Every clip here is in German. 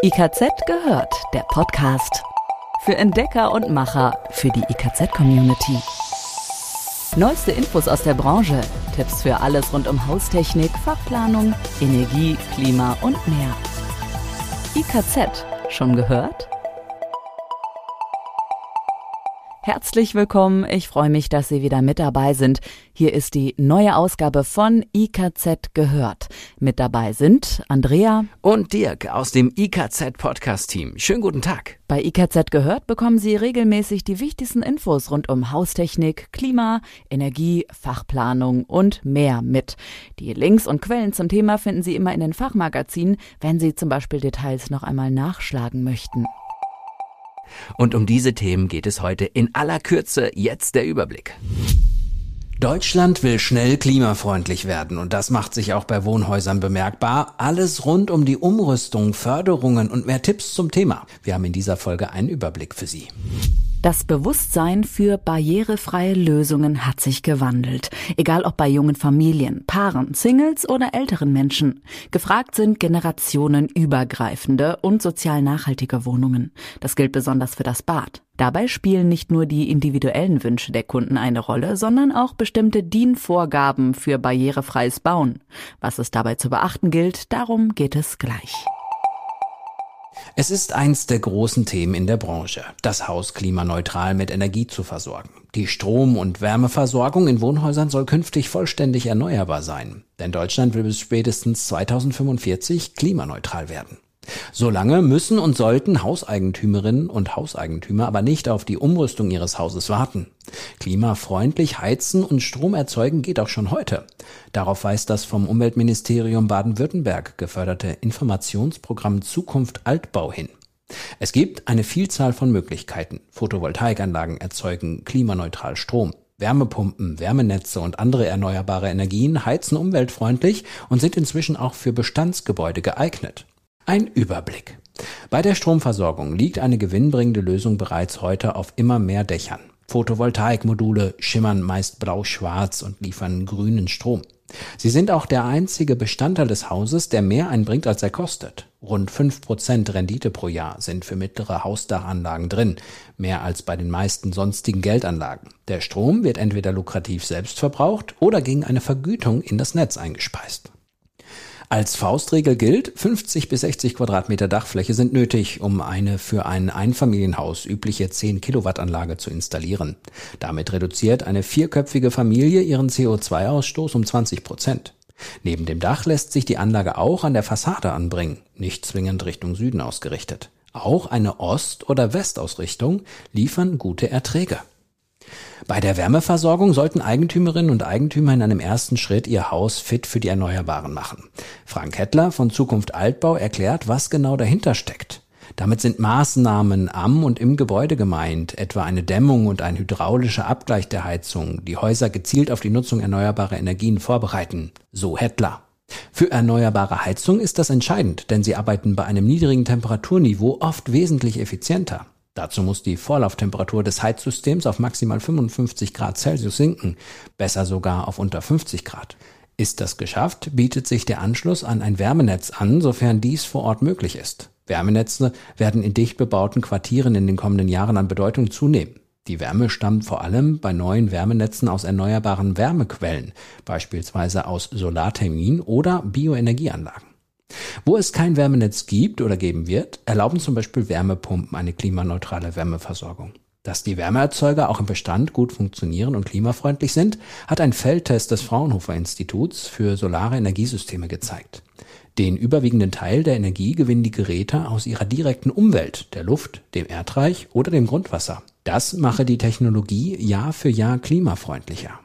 IKZ gehört, der Podcast. Für Entdecker und Macher, für die IKZ-Community. Neueste Infos aus der Branche, Tipps für alles rund um Haustechnik, Fachplanung, Energie, Klima und mehr. IKZ, schon gehört? Herzlich willkommen. Ich freue mich, dass Sie wieder mit dabei sind. Hier ist die neue Ausgabe von IKZ gehört. Mit dabei sind Andrea und Dirk aus dem IKZ Podcast Team. Schönen guten Tag. Bei IKZ gehört bekommen Sie regelmäßig die wichtigsten Infos rund um Haustechnik, Klima, Energie, Fachplanung und mehr mit. Die Links und Quellen zum Thema finden Sie immer in den Fachmagazinen, wenn Sie zum Beispiel Details noch einmal nachschlagen möchten. Und um diese Themen geht es heute in aller Kürze. Jetzt der Überblick. Deutschland will schnell klimafreundlich werden und das macht sich auch bei Wohnhäusern bemerkbar. Alles rund um die Umrüstung, Förderungen und mehr Tipps zum Thema. Wir haben in dieser Folge einen Überblick für Sie. Das Bewusstsein für barrierefreie Lösungen hat sich gewandelt. Egal ob bei jungen Familien, Paaren, Singles oder älteren Menschen. Gefragt sind generationenübergreifende und sozial nachhaltige Wohnungen. Das gilt besonders für das Bad. Dabei spielen nicht nur die individuellen Wünsche der Kunden eine Rolle, sondern auch bestimmte DIN-Vorgaben für barrierefreies Bauen. Was es dabei zu beachten gilt, darum geht es gleich. Es ist eins der großen Themen in der Branche, das Haus klimaneutral mit Energie zu versorgen. Die Strom- und Wärmeversorgung in Wohnhäusern soll künftig vollständig erneuerbar sein, denn Deutschland will bis spätestens 2045 klimaneutral werden. Solange müssen und sollten Hauseigentümerinnen und Hauseigentümer aber nicht auf die Umrüstung ihres Hauses warten. Klimafreundlich heizen und Strom erzeugen geht auch schon heute. Darauf weist das vom Umweltministerium Baden-Württemberg geförderte Informationsprogramm Zukunft Altbau hin. Es gibt eine Vielzahl von Möglichkeiten. Photovoltaikanlagen erzeugen klimaneutral Strom. Wärmepumpen, Wärmenetze und andere erneuerbare Energien heizen umweltfreundlich und sind inzwischen auch für Bestandsgebäude geeignet. Ein Überblick. Bei der Stromversorgung liegt eine gewinnbringende Lösung bereits heute auf immer mehr Dächern. Photovoltaikmodule schimmern meist blau-schwarz und liefern grünen Strom. Sie sind auch der einzige Bestandteil des Hauses, der mehr einbringt, als er kostet. Rund fünf Prozent Rendite pro Jahr sind für mittlere Hausdachanlagen drin, mehr als bei den meisten sonstigen Geldanlagen. Der Strom wird entweder lukrativ selbst verbraucht oder gegen eine Vergütung in das Netz eingespeist. Als Faustregel gilt, 50 bis 60 Quadratmeter Dachfläche sind nötig, um eine für ein Einfamilienhaus übliche 10 Kilowatt Anlage zu installieren. Damit reduziert eine vierköpfige Familie ihren CO2-Ausstoß um 20 Prozent. Neben dem Dach lässt sich die Anlage auch an der Fassade anbringen, nicht zwingend Richtung Süden ausgerichtet. Auch eine Ost- oder Westausrichtung liefern gute Erträge. Bei der Wärmeversorgung sollten Eigentümerinnen und Eigentümer in einem ersten Schritt ihr Haus fit für die Erneuerbaren machen. Frank Hettler von Zukunft Altbau erklärt, was genau dahinter steckt. Damit sind Maßnahmen am und im Gebäude gemeint, etwa eine Dämmung und ein hydraulischer Abgleich der Heizung, die Häuser gezielt auf die Nutzung erneuerbarer Energien vorbereiten. So Hettler. Für erneuerbare Heizung ist das entscheidend, denn sie arbeiten bei einem niedrigen Temperaturniveau oft wesentlich effizienter. Dazu muss die Vorlauftemperatur des Heizsystems auf maximal 55 Grad Celsius sinken, besser sogar auf unter 50 Grad. Ist das geschafft, bietet sich der Anschluss an ein Wärmenetz an, sofern dies vor Ort möglich ist. Wärmenetze werden in dicht bebauten Quartieren in den kommenden Jahren an Bedeutung zunehmen. Die Wärme stammt vor allem bei neuen Wärmenetzen aus erneuerbaren Wärmequellen, beispielsweise aus Solarthermien oder Bioenergieanlagen. Wo es kein Wärmenetz gibt oder geben wird, erlauben zum Beispiel Wärmepumpen eine klimaneutrale Wärmeversorgung. Dass die Wärmeerzeuger auch im Bestand gut funktionieren und klimafreundlich sind, hat ein Feldtest des Fraunhofer Instituts für solare Energiesysteme gezeigt. Den überwiegenden Teil der Energie gewinnen die Geräte aus ihrer direkten Umwelt, der Luft, dem Erdreich oder dem Grundwasser. Das mache die Technologie Jahr für Jahr klimafreundlicher.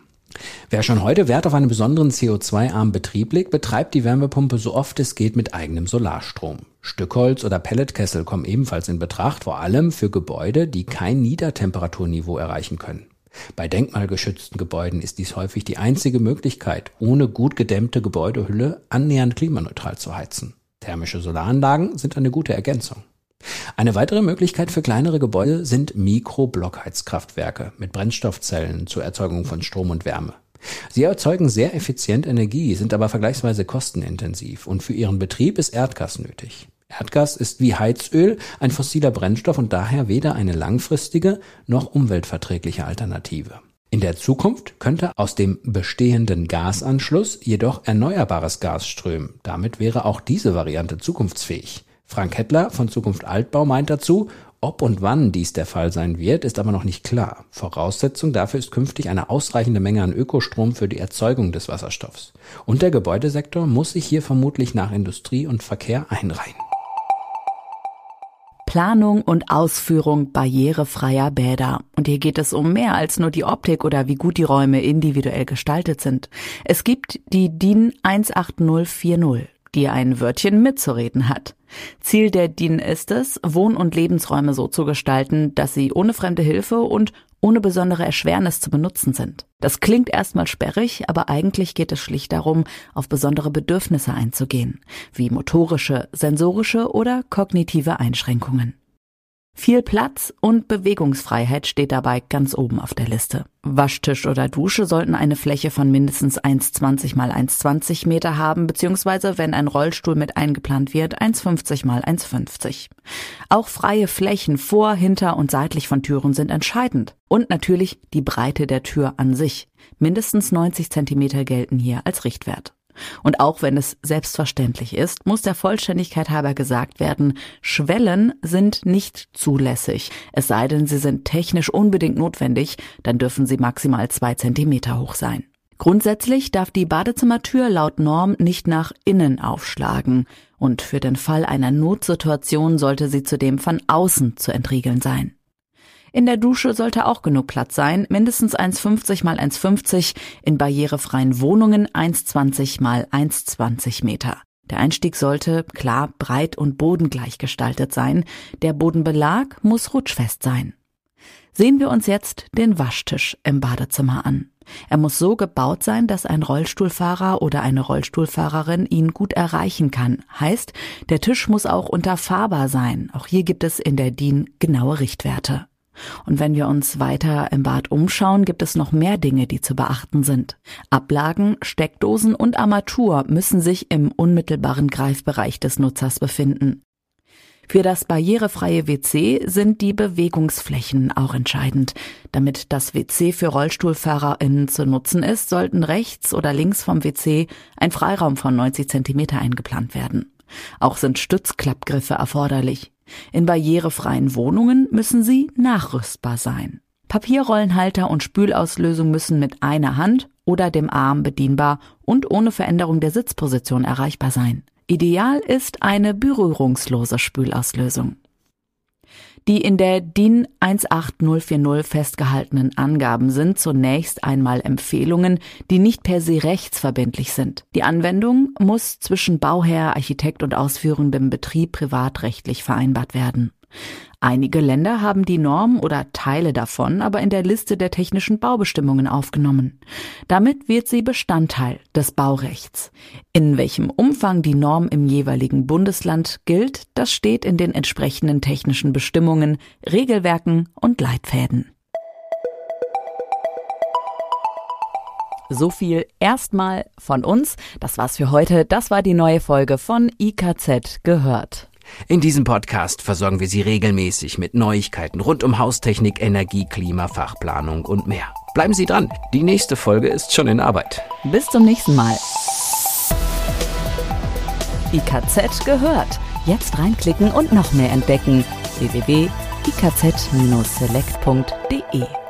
Wer schon heute Wert auf einen besonderen CO2-armen Betrieb legt, betreibt die Wärmepumpe so oft es geht mit eigenem Solarstrom. Stückholz oder Pelletkessel kommen ebenfalls in Betracht, vor allem für Gebäude, die kein Niedertemperaturniveau erreichen können. Bei denkmalgeschützten Gebäuden ist dies häufig die einzige Möglichkeit, ohne gut gedämmte Gebäudehülle annähernd klimaneutral zu heizen. Thermische Solaranlagen sind eine gute Ergänzung. Eine weitere Möglichkeit für kleinere Gebäude sind Mikroblockheizkraftwerke mit Brennstoffzellen zur Erzeugung von Strom und Wärme. Sie erzeugen sehr effizient Energie, sind aber vergleichsweise kostenintensiv und für ihren Betrieb ist Erdgas nötig. Erdgas ist wie Heizöl ein fossiler Brennstoff und daher weder eine langfristige noch umweltverträgliche Alternative. In der Zukunft könnte aus dem bestehenden Gasanschluss jedoch erneuerbares Gas strömen. Damit wäre auch diese Variante zukunftsfähig. Frank Hettler von Zukunft Altbau meint dazu, ob und wann dies der Fall sein wird, ist aber noch nicht klar. Voraussetzung dafür ist künftig eine ausreichende Menge an Ökostrom für die Erzeugung des Wasserstoffs. Und der Gebäudesektor muss sich hier vermutlich nach Industrie und Verkehr einreihen. Planung und Ausführung barrierefreier Bäder. Und hier geht es um mehr als nur die Optik oder wie gut die Räume individuell gestaltet sind. Es gibt die DIN 18040, die ein Wörtchen mitzureden hat. Ziel der DIN ist es, Wohn- und Lebensräume so zu gestalten, dass sie ohne fremde Hilfe und ohne besondere Erschwernis zu benutzen sind. Das klingt erstmal sperrig, aber eigentlich geht es schlicht darum, auf besondere Bedürfnisse einzugehen, wie motorische, sensorische oder kognitive Einschränkungen. Viel Platz und Bewegungsfreiheit steht dabei ganz oben auf der Liste. Waschtisch oder Dusche sollten eine Fläche von mindestens 1,20 mal 1,20 Meter haben, beziehungsweise wenn ein Rollstuhl mit eingeplant wird, 1,50 mal 1,50. Auch freie Flächen vor, hinter und seitlich von Türen sind entscheidend. Und natürlich die Breite der Tür an sich. Mindestens 90 Zentimeter gelten hier als Richtwert. Und auch wenn es selbstverständlich ist, muss der Vollständigkeit halber gesagt werden, Schwellen sind nicht zulässig. Es sei denn, sie sind technisch unbedingt notwendig, dann dürfen sie maximal zwei Zentimeter hoch sein. Grundsätzlich darf die Badezimmertür laut Norm nicht nach innen aufschlagen und für den Fall einer Notsituation sollte sie zudem von außen zu entriegeln sein. In der Dusche sollte auch genug Platz sein, mindestens 1,50 mal 1,50, in barrierefreien Wohnungen 1,20 mal 1,20 Meter. Der Einstieg sollte klar, breit und bodengleich gestaltet sein. Der Bodenbelag muss rutschfest sein. Sehen wir uns jetzt den Waschtisch im Badezimmer an. Er muss so gebaut sein, dass ein Rollstuhlfahrer oder eine Rollstuhlfahrerin ihn gut erreichen kann. Heißt, der Tisch muss auch unterfahrbar sein. Auch hier gibt es in der DIN genaue Richtwerte. Und wenn wir uns weiter im Bad umschauen, gibt es noch mehr Dinge, die zu beachten sind. Ablagen, Steckdosen und Armatur müssen sich im unmittelbaren Greifbereich des Nutzers befinden. Für das barrierefreie WC sind die Bewegungsflächen auch entscheidend. Damit das WC für RollstuhlfahrerInnen zu nutzen ist, sollten rechts oder links vom WC ein Freiraum von 90 Zentimeter eingeplant werden. Auch sind Stützklappgriffe erforderlich. In barrierefreien Wohnungen müssen sie nachrüstbar sein. Papierrollenhalter und Spülauslösung müssen mit einer Hand oder dem Arm bedienbar und ohne Veränderung der Sitzposition erreichbar sein. Ideal ist eine berührungslose Spülauslösung. Die in der DIN 18040 festgehaltenen Angaben sind zunächst einmal Empfehlungen, die nicht per se rechtsverbindlich sind. Die Anwendung muss zwischen Bauherr, Architekt und ausführendem Betrieb privatrechtlich vereinbart werden. Einige Länder haben die Norm oder Teile davon aber in der Liste der technischen Baubestimmungen aufgenommen. Damit wird sie Bestandteil des Baurechts. In welchem Umfang die Norm im jeweiligen Bundesland gilt, das steht in den entsprechenden technischen Bestimmungen, Regelwerken und Leitfäden. So viel erstmal von uns. Das war's für heute. Das war die neue Folge von IKZ gehört. In diesem Podcast versorgen wir Sie regelmäßig mit Neuigkeiten rund um Haustechnik, Energie, Klima, Fachplanung und mehr. Bleiben Sie dran, die nächste Folge ist schon in Arbeit. Bis zum nächsten Mal. IKZ gehört. Jetzt reinklicken und noch mehr entdecken. www.ikz-select.de